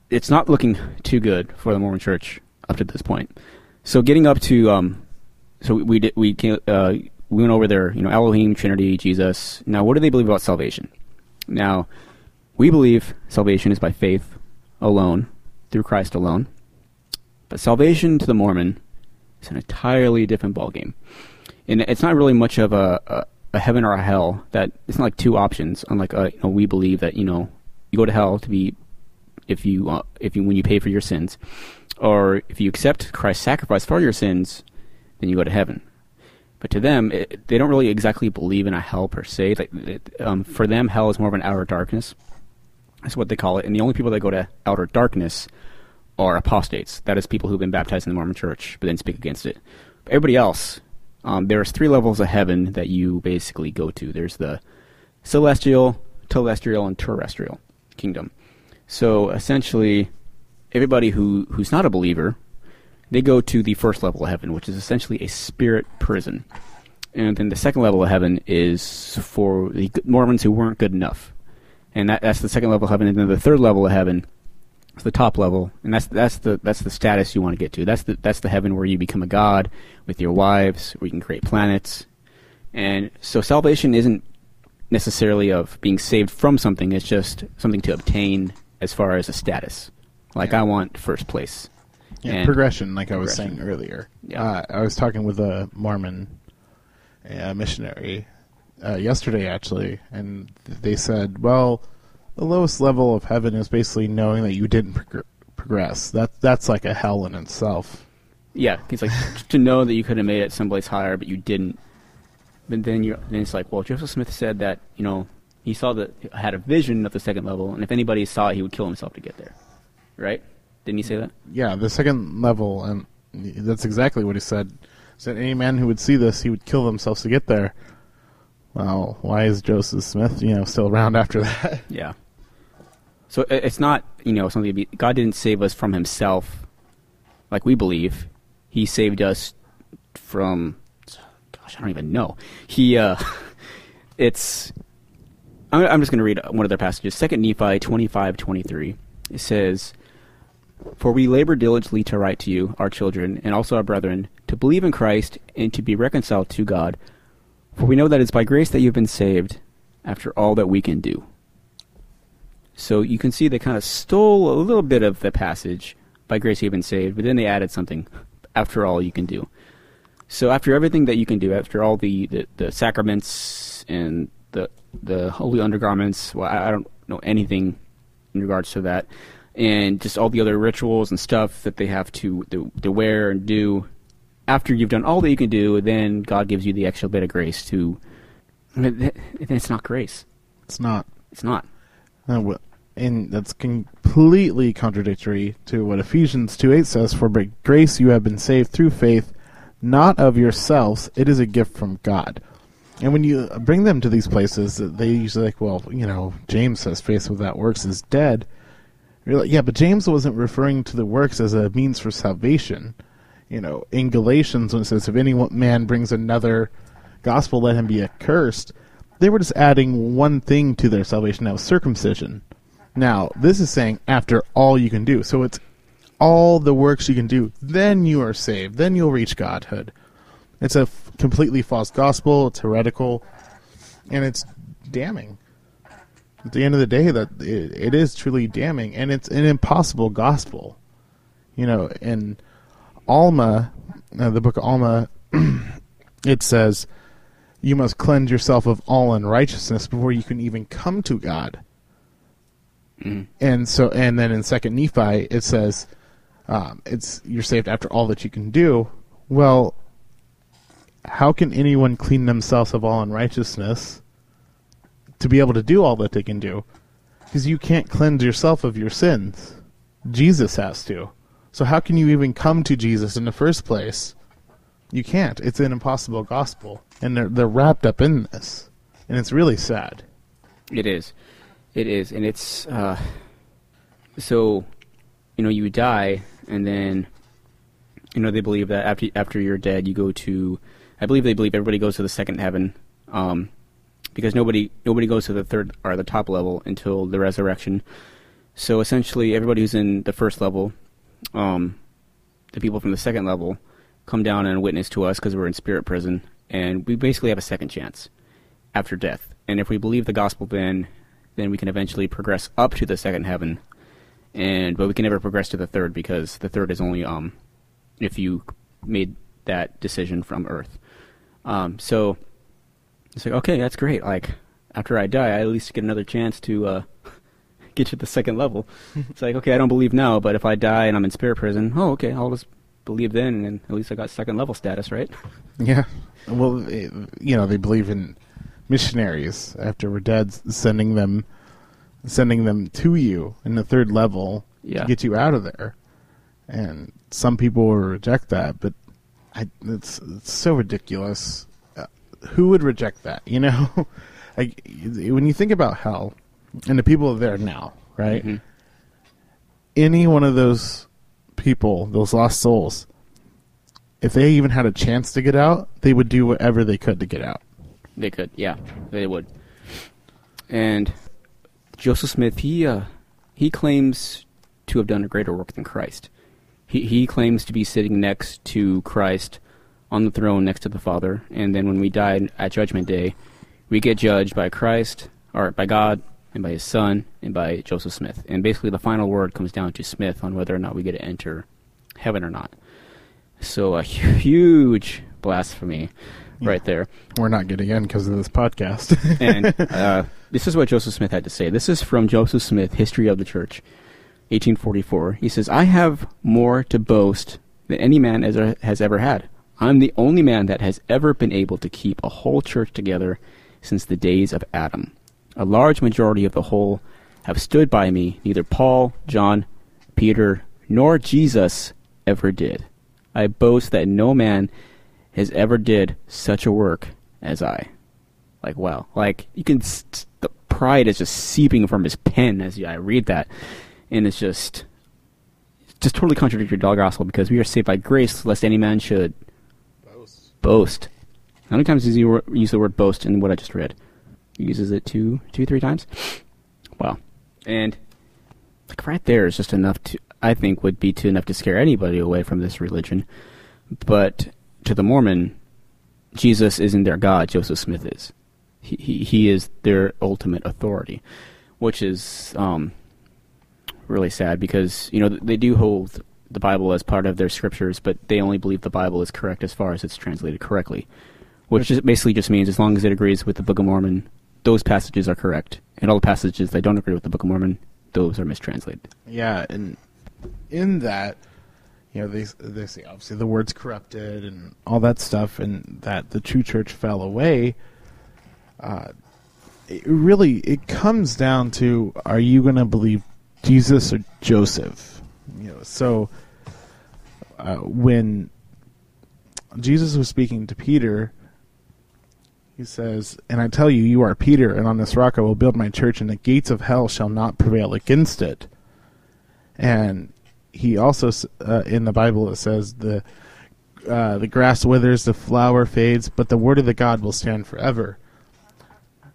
Speaker 5: it's not looking too good for the Mormon Church up to this point. So getting up to um, so we we did, we came, uh, we went over there. You know, Elohim, Trinity, Jesus. Now, what do they believe about salvation? Now, we believe salvation is by faith alone, through Christ alone. But salvation to the Mormon is an entirely different ballgame, and it's not really much of a, a, a heaven or a hell. That it's not like two options. Unlike uh, you know, we believe that you know you go to hell to be if you uh, if you when you pay for your sins, or if you accept Christ's sacrifice for your sins, then you go to heaven. But to them, it, they don't really exactly believe in a hell per se. Like, it, um, for them, hell is more of an outer darkness. That's what they call it. And the only people that go to outer darkness are apostates. That is people who've been baptized in the Mormon Church, but then speak against it. But everybody else, um, there's three levels of heaven that you basically go to. There's the celestial, telestial, and terrestrial kingdom. So essentially, everybody who who's not a believer they go to the first level of heaven, which is essentially a spirit prison. And then the second level of heaven is for the Mormons who weren't good enough. And that, that's the second level of heaven. And then the third level of heaven is the top level. And that's, that's, the, that's the status you want to get to. That's the, that's the heaven where you become a god with your wives, where you can create planets. And so salvation isn't necessarily of being saved from something, it's just something to obtain as far as a status. Like, yeah. I want first place
Speaker 6: yeah, progression, like I was saying earlier.
Speaker 5: Yeah.
Speaker 6: Uh, I was talking with a Mormon uh, missionary uh, yesterday, actually, and they said, well, the lowest level of heaven is basically knowing that you didn't prog- progress. That that's like a hell in itself.
Speaker 5: Yeah, it's like to know that you could have made it someplace higher, but you didn't. But then you then it's like, well, Joseph Smith said that you know he saw that had a vision of the second level, and if anybody saw it, he would kill himself to get there, right? Didn't he say that?
Speaker 6: Yeah, the second level, and that's exactly what he said. He said any man who would see this, he would kill themselves to get there. Well, why is Joseph Smith, you know, still around after that?
Speaker 5: Yeah. So it's not, you know, something. Be, God didn't save us from Himself, like we believe. He saved us from. Gosh, I don't even know. He. uh It's. I'm, I'm just going to read one of their passages. Second Nephi twenty five twenty three. It says, for we labor diligently to write to you, our children, and also our brethren, to believe in Christ and to be reconciled to God. For we know that it's by grace that you've been saved, after all that we can do. So you can see they kind of stole a little bit of the passage by grace you've been saved, but then they added something. After all, you can do. So after everything that you can do, after all the, the, the sacraments and the the holy undergarments, well, I, I don't know anything in regards to that, and just all the other rituals and stuff that they have to to, to wear and do. After you've done all that you can do, then God gives you the extra bit of grace to. It's not grace.
Speaker 6: It's not.
Speaker 5: It's not.
Speaker 6: Uh, wh- and that's completely contradictory to what Ephesians 2 8 says For by grace you have been saved through faith, not of yourselves, it is a gift from God. And when you bring them to these places, they usually like, well, you know, James says faith without works is dead. You're like, yeah, but James wasn't referring to the works as a means for salvation. You know, in Galatians, when it says, if any man brings another gospel, let him be accursed, they were just adding one thing to their salvation, that was circumcision. Now, this is saying after all you can do. So it's all the works you can do. Then you are saved. Then you'll reach Godhood. It's a f- completely false gospel. It's heretical, and it's damning. At the end of the day, that it, it is truly damning, and it's an impossible gospel. You know, in Alma, uh, the book of Alma, it says, "You must cleanse yourself of all unrighteousness before you can even come to God." And so, and then in Second Nephi, it says, um, "It's you're saved after all that you can do." Well, how can anyone clean themselves of all unrighteousness to be able to do all that they can do? Because you can't cleanse yourself of your sins. Jesus has to. So how can you even come to Jesus in the first place? You can't. It's an impossible gospel, and they're they're wrapped up in this, and it's really sad.
Speaker 5: It is. It is, and it's uh, so you know you die, and then you know they believe that after after you're dead, you go to. I believe they believe everybody goes to the second heaven, um, because nobody nobody goes to the third or the top level until the resurrection. So essentially, everybody who's in the first level, um, the people from the second level, come down and witness to us because we're in spirit prison, and we basically have a second chance after death. And if we believe the gospel, then then we can eventually progress up to the second heaven, and but we can never progress to the third because the third is only um if you made that decision from Earth. Um, so it's like okay, that's great. Like after I die, I at least get another chance to uh, get to the second level. it's like okay, I don't believe now, but if I die and I'm in spirit prison, oh okay, I'll just believe then, and at least I got second level status, right?
Speaker 6: Yeah. Well, it, you know, they believe in missionaries after we're dead, sending them, sending them to you in the third level
Speaker 5: Yeah.
Speaker 6: to get you out of there. And some people will reject that, but I, it's, it's so ridiculous. Uh, who would reject that? You know, like when you think about hell and the people there now, right?
Speaker 5: Mhm.
Speaker 6: Any one of those people, those lost souls, if they even had a chance to get out, they would do whatever they could to get out.
Speaker 5: They could, yeah, they would. And Joseph Smith, he uh, he claims to have done a greater work than Christ. He he claims to be sitting next to Christ on the throne next to the Father, and then when we die at Judgment Day, we get judged by Christ or by God and by His Son and by Joseph Smith. And basically, the final word comes down to Smith on whether or not we get to enter heaven or not. So a huge blasphemy right there.
Speaker 6: We're not getting in because of this podcast.
Speaker 5: and uh, this is what Joseph Smith had to say. This is from Joseph Smith, History of the Church, 1844. He says, I have more to boast than any man has, has ever had. I'm the only man that has ever been able to keep a whole church together since the days of Adam. A large majority of the whole have stood by me, neither Paul, John, Peter, nor Jesus ever did. I boast that no man has ever did such a work as I. Like wow, like you can st- the pride is just seeping from his pen as I read that, and it's just just totally contradictory to the gospel because we are saved by grace, lest any man should boast. How many times does he use the word boast in what I just read? He uses it two, two, three times. Wow, and like right there is just enough to I think would be to enough to scare anybody away from this religion. But to the Mormon, Jesus isn't their God. Joseph Smith is. He he, he is their ultimate authority, which is um, really sad because you know they do hold the Bible as part of their scriptures, but they only believe the Bible is correct as far as it's translated correctly, which just basically just means as long as it agrees with the Book of Mormon, those passages are correct, and all the passages that don't agree with the Book of Mormon, those are mistranslated.
Speaker 6: Yeah, and in that, you know, they they say obviously the word's corrupted and all that stuff, and that the true church fell away. Uh, it really, it comes down to: Are you going to believe Jesus or Joseph? You know, so uh, when Jesus was speaking to Peter, he says, And I tell you, you are Peter, and on this rock I will build my church, and the gates of hell shall not prevail against it. And he also, uh, in the Bible, it says, the, uh, the grass withers, the flower fades, but the word of the God will stand forever.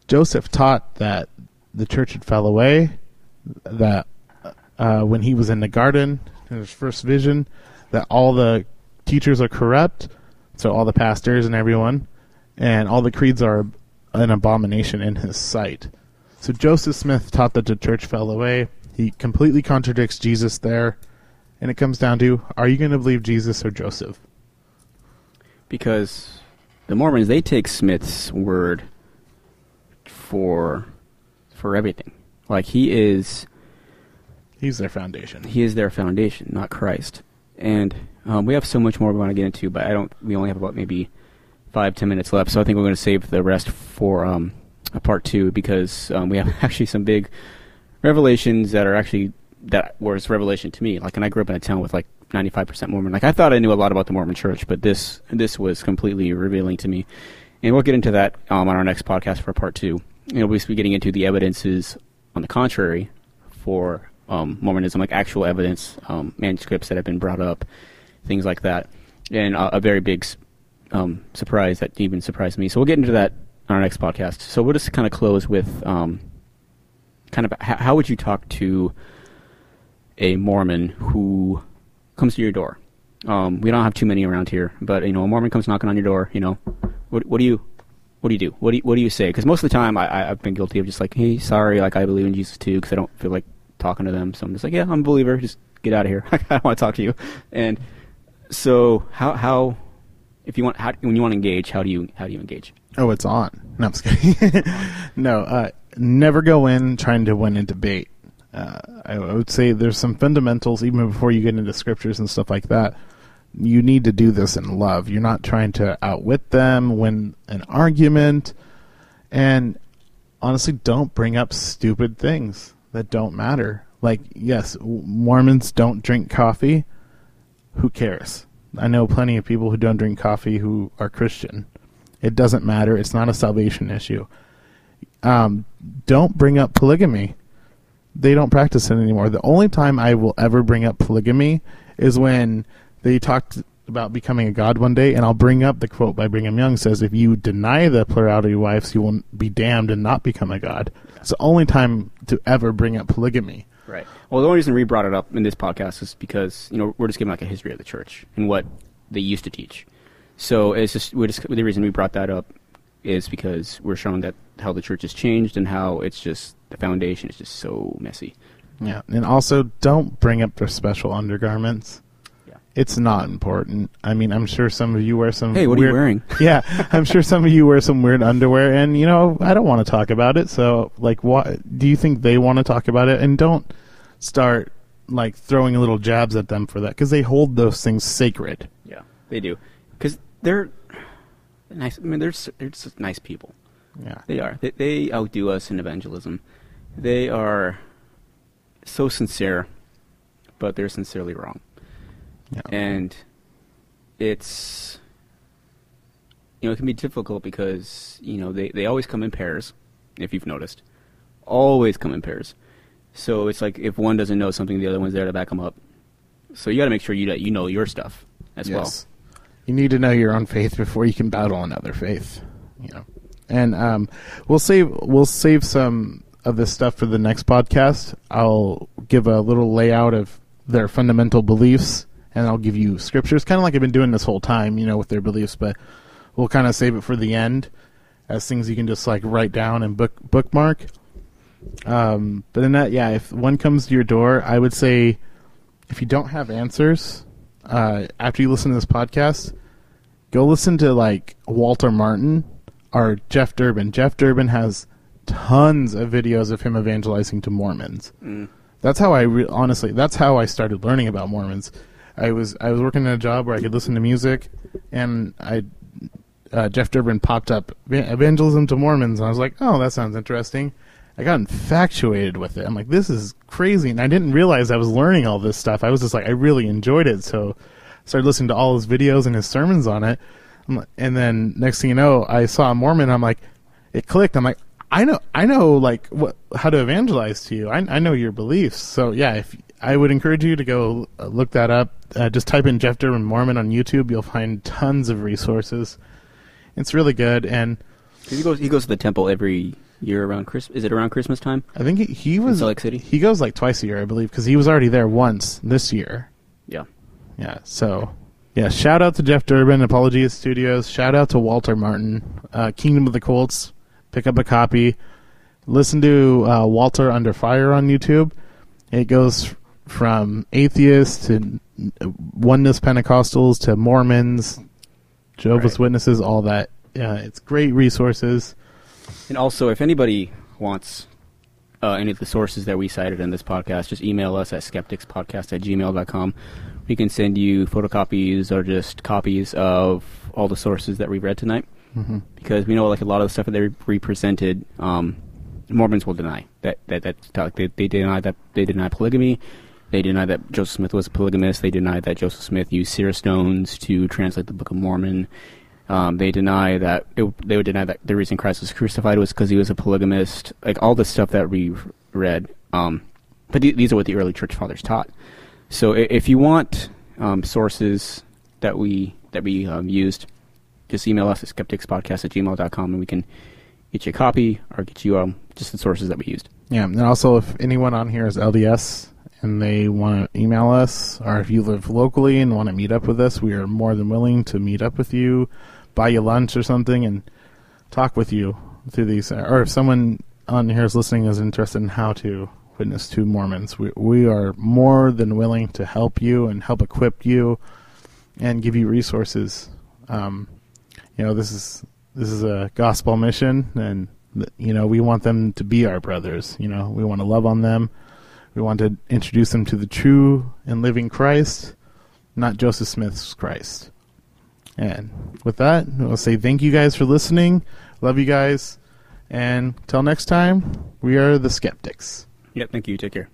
Speaker 6: Joseph taught that the church had fell away, that uh, when he was in the garden, in his first vision, that all the teachers are corrupt, so all the pastors and everyone, and all the creeds are an abomination in his sight. So Joseph Smith taught that the church fell away. He completely contradicts Jesus there, and it comes down to: Are you going to believe Jesus or Joseph?
Speaker 5: because the Mormons they take Smith's word for for everything. Like he is
Speaker 6: He's their foundation.
Speaker 5: he is their foundation, not Christ. And um, we have so much more we want to get into, but I don't. We only have about maybe five ten minutes left, so I think we're going to save the rest for um, a part two because um, we have actually some big revelations that are actually that was revelation to me. Like, and I grew up in a town with like 95% Mormon. Like, I thought I knew a lot about the Mormon Church, but this this was completely revealing to me. And we'll get into that um, on our next podcast for part two. And we'll be getting into the evidences on the contrary for um, Mormonism, like actual evidence, um, manuscripts that have been brought up, things like that, and uh, a very big um, surprise that even surprised me. So we'll get into that on our next podcast. So we'll just kind of close with um, kind of how would you talk to a Mormon who comes to your door? Um, we don't have too many around here, but you know, a Mormon comes knocking on your door. You know, what, what do you, what do you do? What do you, what do you say? Because most of the time, I, I, I've been guilty of just like, hey, sorry, like I believe in Jesus too, because I don't feel like talking to them. So I'm just like, yeah, I'm a believer. Just get out of here. I don't want to talk to you. And so, how, how, if you want, how, when you want to engage, how do you, how do you engage?
Speaker 6: Oh, it's on. No, I'm just kidding. no, uh, never go in trying to win a debate. Uh, I, would say there's some fundamentals even before you get into scriptures and stuff like that. You need to do this in love. You're not trying to outwit them, win an argument, and honestly, don't bring up stupid things that don't matter. Like, yes, Mormons don't drink coffee. Who cares? I know plenty of people who don't drink coffee who are Christian. It doesn't matter. It's not a salvation issue. Um, don't bring up polygamy. They don't practice it anymore. The only time I will ever bring up polygamy is when they talked about becoming a god one day, and I'll bring up the quote by Brigham Young says, "If you deny the plurality of wives, you will be damned and not become a god." It's the only time to ever bring up polygamy.
Speaker 5: Right. Well, the only reason we brought it up in this podcast is because you know we're just giving like a history of the church and what they used to teach. So it's just just the reason we brought that up is because we're showing that how the church has changed and how it's just the foundation is just so messy.
Speaker 6: Yeah, and also don't bring up their special undergarments.
Speaker 5: Yeah.
Speaker 6: It's not important. I mean, I'm sure some of you wear some.
Speaker 5: Hey, what are you
Speaker 6: weird-
Speaker 5: wearing?
Speaker 6: yeah, I'm sure some of you wear some weird underwear, and you know, I don't want to talk about it. So, like, what do you think they want to talk about it? And don't start like throwing little jabs at them for that because they hold those things sacred.
Speaker 5: Yeah, they do because they're nice. I mean, they're they're just nice people.
Speaker 6: Yeah,
Speaker 5: They are. They, they outdo us in evangelism. They are so sincere, but they're sincerely wrong.
Speaker 6: yeah.
Speaker 5: and it's you know it can be difficult because you know they, they always come in pairs if you've noticed always come in pairs so it's like if one doesn't know something the other one's there to back them up so you got to make sure you that you know your stuff as well.
Speaker 6: Yes. You need to know your own faith before you can battle another faith. You know, and um, we'll save we'll save some of this stuff for the next podcast. I'll give a little layout of their fundamental beliefs, and I'll give you scriptures, kind of like I've been doing this whole time. You know, with their beliefs, but we'll kind of save it for the end as things you can just like write down and book bookmark. Um, but in that, yeah, if one comes to your door, I would say if you don't have answers uh, after you listen to this podcast, go listen to like Walter Martin or Jeff Durbin. Jeff Durbin has tons of videos of him evangelizing to Mormons. That's how I re- honestly. That's how I started learning about Mormons. I was I was working in a job where I could listen to music, and I uh, Jeff Durbin popped up evangelism to Mormons, and I was like, oh, that sounds interesting. I got infatuated with it. I'm like, this is crazy, and I didn't realize I was learning all this stuff. I was just like, I really enjoyed it, so I started listening to all his videos and his sermons on it. And then next thing you know, I saw a Mormon. I'm like, it clicked. I'm like, I know, I know, like what how to evangelize to you. I, I know your beliefs. So yeah, if I would encourage you to go uh, look that up. Uh, just type in Jeff Durbin Mormon on YouTube. You'll find tons of resources. It's really good, and
Speaker 5: He goes. He goes to the temple every year around Christmas. Is it around Christmas time?
Speaker 6: I think he, he was
Speaker 5: Salt Lake City?
Speaker 6: He goes like twice a year, I believe, because he was already there once this year.
Speaker 5: Yeah.
Speaker 6: Yeah. So, yeah. Shout out to Jeff Durbin, Apologia Studios. Shout out to Walter Martin, uh, Kingdom of the Cults. Pick up a copy. Listen to uh, Walter Under Fire on YouTube. It goes from atheists to oneness Pentecostals to Mormons, Jehovah's
Speaker 5: Right.
Speaker 6: Witnesses, all that. Yeah, it's great resources.
Speaker 5: And also, if anybody wants uh, any of the sources that we cited in this podcast, just email us at skepticspodcast at gmail.com. We can send you photocopies or just copies of all the sources that we read tonight. Mm-hmm. Because we know, like, a lot of the stuff that they re- presented, um, Mormons will deny. That, that, that, they, they deny that they deny polygamy. They deny that Joseph Smith was a polygamist. They deny that Joseph Smith used seer stones to translate the Book of Mormon. Um, they deny that it, they would deny that the reason Christ was crucified was because he was a polygamist. Like all the stuff that we read. Um, but th- these are what the early church fathers taught. So if you want um, sources that we that we um, used, just email us at skepticspodcast at gmail.com and we can get you a copy or get you um, just the sources that we used.
Speaker 6: Yeah, and also if anyone on here is LDS and they want to email us, or if you live locally and want to meet up with us, we are more than willing to meet up with you, buy you lunch or something, and talk with you through these. Or if someone on here is listening is interested in how to witness to Mormons, we we are more than willing to help you and help equip you and give you resources. Um, you know, this is this is a gospel mission, and you know we want them to be our brothers. You know, we want to love on them. We want to introduce them to the true and living Christ, not Joseph Smith's Christ. And with that, we'll say thank you guys for listening. Love you guys. And till next time, we are the skeptics.
Speaker 5: Yeah, thank you. Take care.